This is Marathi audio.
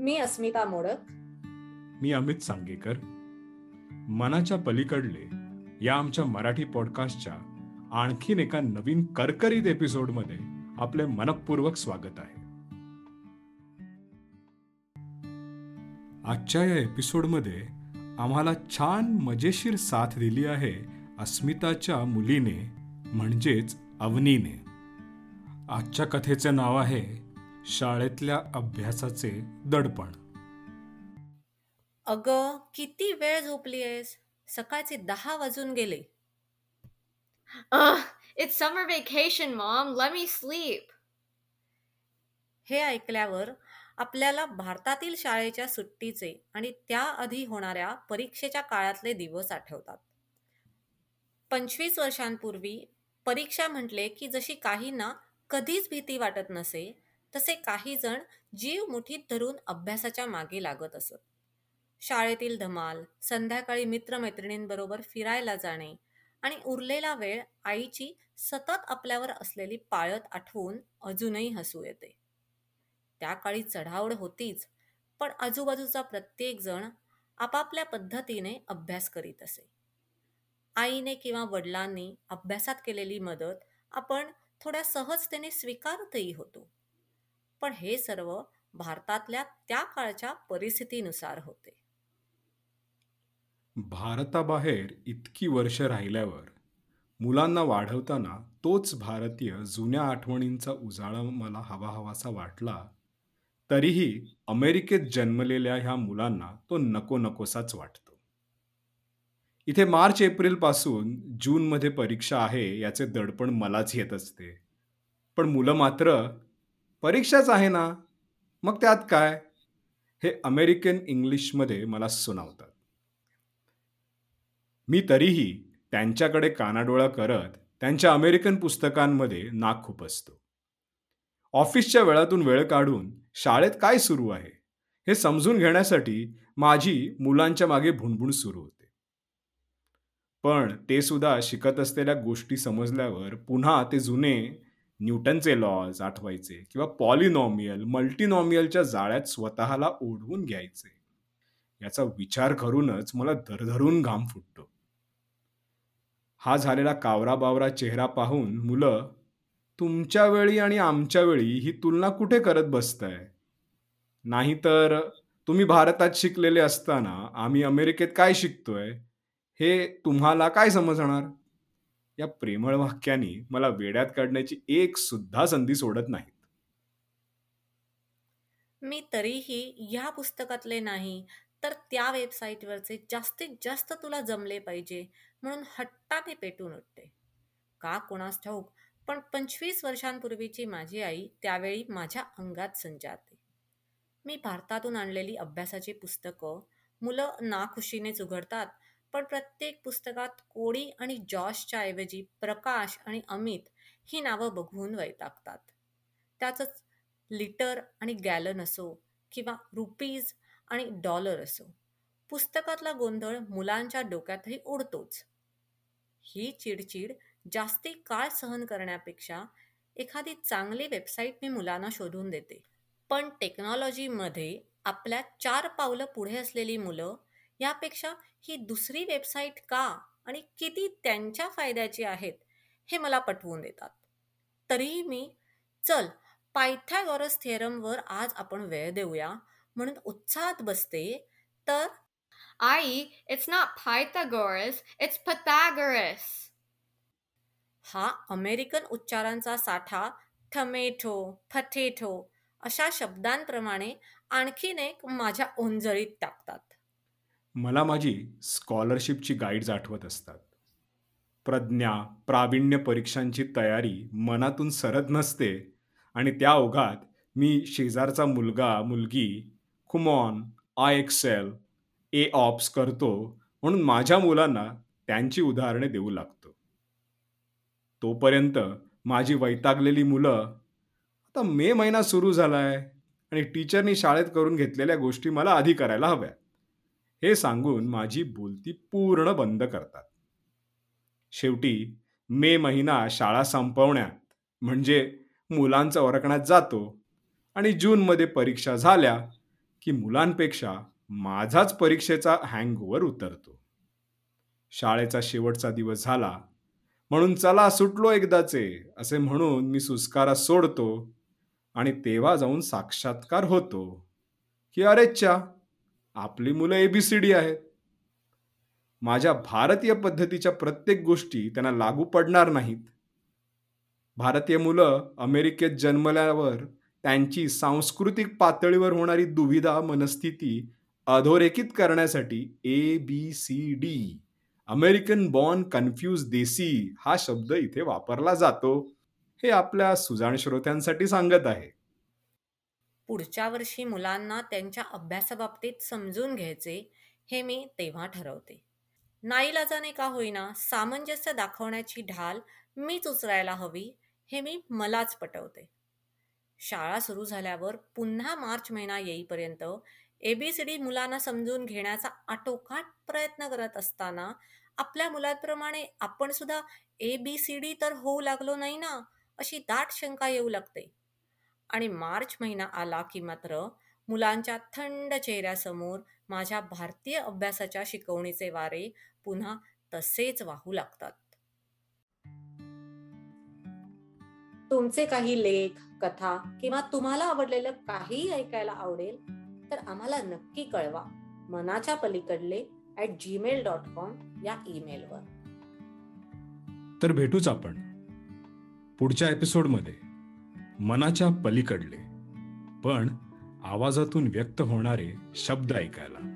मी अस्मिता मोडक. मी अमित सांगेकर. मनाच्या पलीकडले या आमच्या मराठी पॉडकास्टच्या आणखीन एका नवीन करकरीत एपिसोडमध्ये आपले मनपूर्वक स्वागत आहे. आजच्या या एपिसोडमध्ये आम्हाला छान मजेशीर साथ दिली आहे अस्मिताच्या मुलीने म्हणजेच अवनीने. आजच्या कथेचे नाव आहे शाळेतल्या अभ्यासाचे दडपण अगं किती वेळ झोपली आहेस सकाळचे दहा वाजून गेले summer vacation, Mom. Let me sleep. हे ऐकल्यावर आपल्याला भारतातील शाळेच्या सुट्टीचे आणि त्याआधी होणाऱ्या परीक्षेच्या काळातले दिवस आठवतात पंचवीस वर्षांपूर्वी परीक्षा म्हटले की जशी काहींना कधीच भीती वाटत नसे तसे काही जण जीव मुठीत धरून अभ्यासाच्या मागे लागत असत. शाळेतील धमाल संध्याकाळी मित्रमैत्रिणींबरोबर फिरायला जाणे आणि उरलेला वेळ आईची सतत आपल्यावर असलेली पाळत आठवून अजूनही हसू येते. त्या काळी चढावड होतीच पण आजूबाजूचा प्रत्येक जण आपापल्या पद्धतीने अभ्यास करीत असे. आईने किंवा वडिलांनी अभ्यासात केलेली मदत आपण थोड्या सहजतेने स्वीकारतही होतो. पण हे सर्व भारतातल्या त्या काळच्या परिस्थितीनुसार होते. भारताबाहेर इतकी वर्ष राहिल्यावर मुलांना वाढवताना तोच भारतीय जुन्या आठवणींचा उजाळा मला हवा हवासा वाटला तरीही अमेरिकेत जन्मलेल्या ह्या मुलांना तो नको नकोसाच वाटतो. इथे मार्च एप्रिलपासून जूनमध्ये परीक्षा आहे याचे दडपण मलाच येत असते. पण मुलं मात्र परीक्षाच आहे ना? मग त्यात काय? हे अमेरिकन इंग्लिशमध्ये मला सुनावतात. मी तरीही त्यांच्याकडे कानाडोळा करत त्यांच्या अमेरिकन पुस्तकांमध्ये नाक खुपसतो. ऑफिसच्या वेळातून वेळ काढून शाळेत काय सुरू आहे? हे समजून घेण्यासाठी माझी मुलांच्या मागे भुणभुण सुरू होते. पण ते सुद्धा शिकत असलेल्या गोष्टी समजल्यावर पुन्हा ते जुने न्यूटनचे लॉज आठवायचे किंवा पॉलिनॉमियल मल्टीनॉमियलच्या जाळ्यात स्वतःला ओढवून घ्यायचे. याचा विचार करूनच मला धरधरून घाम फुटतो. हा झालेला कावरा बावरा चेहरा पाहून मुलं तुमच्या वेळी आणि आमच्या वेळी ही तुलना कुठे करत बसताय? नाहीतर तुम्ही भारतात शिकलेले असताना आम्ही अमेरिकेत काय शिकतोय? हे तुम्हाला काय समजणार? या प्रेमळ वाक्याने मला वेड्यात काढण्याची एक सुद्धा संधी सोडत नाहीत. मी तरीही या पुस्तकातले नाही तर त्या वेबसाईटवरचे जास्तीत जास्त तुला जमले पाहिजे म्हणून हट्टाने पेटून उठते. का कोणास ठाऊक पण पंचवीस वर्षांपूर्वीची माझी आई त्यावेळी माझ्या अंगात संचारते मी भारतातून आणलेली अभ्यासाची पुस्तकं मुलं नाखुशीनेच उघडतात पण प्रत्येक पुस्तकात कोडी आणि जॉशच्या ऐवजी प्रकाश आणि अमित ही नावं बघून वैतागतात. त्याचंच लिटर आणि गॅलन असो किंवा रुपीज आणि डॉलर असो पुस्तकातला गोंधळ मुलांच्या डोक्यातही उडतोच ही चिडचिड जास्ती काळ सहन करण्यापेक्षा एखादी चांगली वेबसाईट मी मुलांना शोधून देते. पण टेक्नॉलॉजीमध्ये आपल्या चार पावलं पुढे असलेली मुलं यापेक्षा ही दुसरी वेबसाईट का आणि किती त्यांच्या फायद्याची आहेत हे मला पटवून देतात तरीही मी चल पायथागॉरस थेरमवर आज आपण वेळ देऊया म्हणून उत्साहात बसते तर आई, it's not Pythagoras, it's Pythagoras. हा अमेरिकन उच्चारांचा साठा थमेटो फथेटो अशा शब्दांप्रमाणे आणखीन एक माझ्या ओंजळीत टाकतात मला माझी स्कॉलरशिपची गाईड्स आठवत असतात. प्रज्ञा प्रावीण्य परीक्षांची तयारी मनातून सरत नसते आणि त्या ओघात मी शेजारचा मुलगा मुलगी खुमॉन आय एक्सेल ए ऑप्स करतो म्हणून माझ्या मुलांना त्यांची उदाहरणे देऊ लागतो. तोपर्यंत माझी वैतागलेली मुलं आता मे महिना सुरू झालाय आणि टीचरनी शाळेत करून घेतलेल्या गोष्टी मला आधी करायला हव्या हे सांगून माझी बोलती पूर्ण बंद करतात. शेवटी मे महिना शाळा संपवण्यात म्हणजे मुलांचा ओरखण्यात जातो आणि जूनमध्ये परीक्षा झाल्या की मुलांपेक्षा माझाच परीक्षेचा हँगओव्हर उतरतो. शाळेचा शेवटचा दिवस झाला म्हणून चला सुटलो एकदाचे असे म्हणून मी सुस्कारा सोडतो आणि तेव्हा जाऊन साक्षात्कार होतो. की अरेच्छा आपली मुलं एबीसीडी आहेत. माझ्या भारतीय पद्धतीच्या प्रत्येक गोष्टी त्यांना लागू पडणार नाहीत. भारतीय मुलं अमेरिकेत जन्मल्यावर त्यांची सांस्कृतिक पातळीवर होणारी दुविधा मनस्थिती अधोरेखित करण्यासाठी A B C D American born confused desi हा शब्द इथे वापरला जातो. हे आपल्या सुजाण श्रोत्यांसाठी सांगत आहे. पुढच्या वर्षी मुलांना त्यांच्या अभ्यासाबाबतीत समजून घ्यायचे हे मी तेव्हा ठरवते. नाईलाजाने का होईना सामंजस्य दाखवण्याची ढाल मीच उचलायला हवी हे मी मलाच पटवते. शाळा सुरू झाल्यावर पुन्हा मार्च महिना येईपर्यंत एबीसीडी मुलांना समजून घेण्याचा आटोकाट प्रयत्न करत असताना आपल्या मुलांप्रमाणे आपण सुद्धा ए बी सी डी तर होऊ लागलो नाही ना अशी दाट शंका येऊ लागते. आणि मार्च महिना आला की मात्र मुलांच्या थंड चेहऱ्यासमोर माझ्या भारतीय अभ्यासाच्या शिकवणीचे वारे पुन्हा तसेच वाहू लागतात. तुमचे काही लेख कथा किंवा तुम्हाला आवडलेलं काहीही ऐकायला आवडेल तर आम्हाला नक्की कळवा. मनाच्या पलीकडले ॲट जीमेल डॉट कॉम या ईमेलवर तर भेटूच आपण पुढच्या एपिसोडमध्ये मनाच्या पलीकडले. पण आवाजातून व्यक्त होणारे शब्द ऐकायला.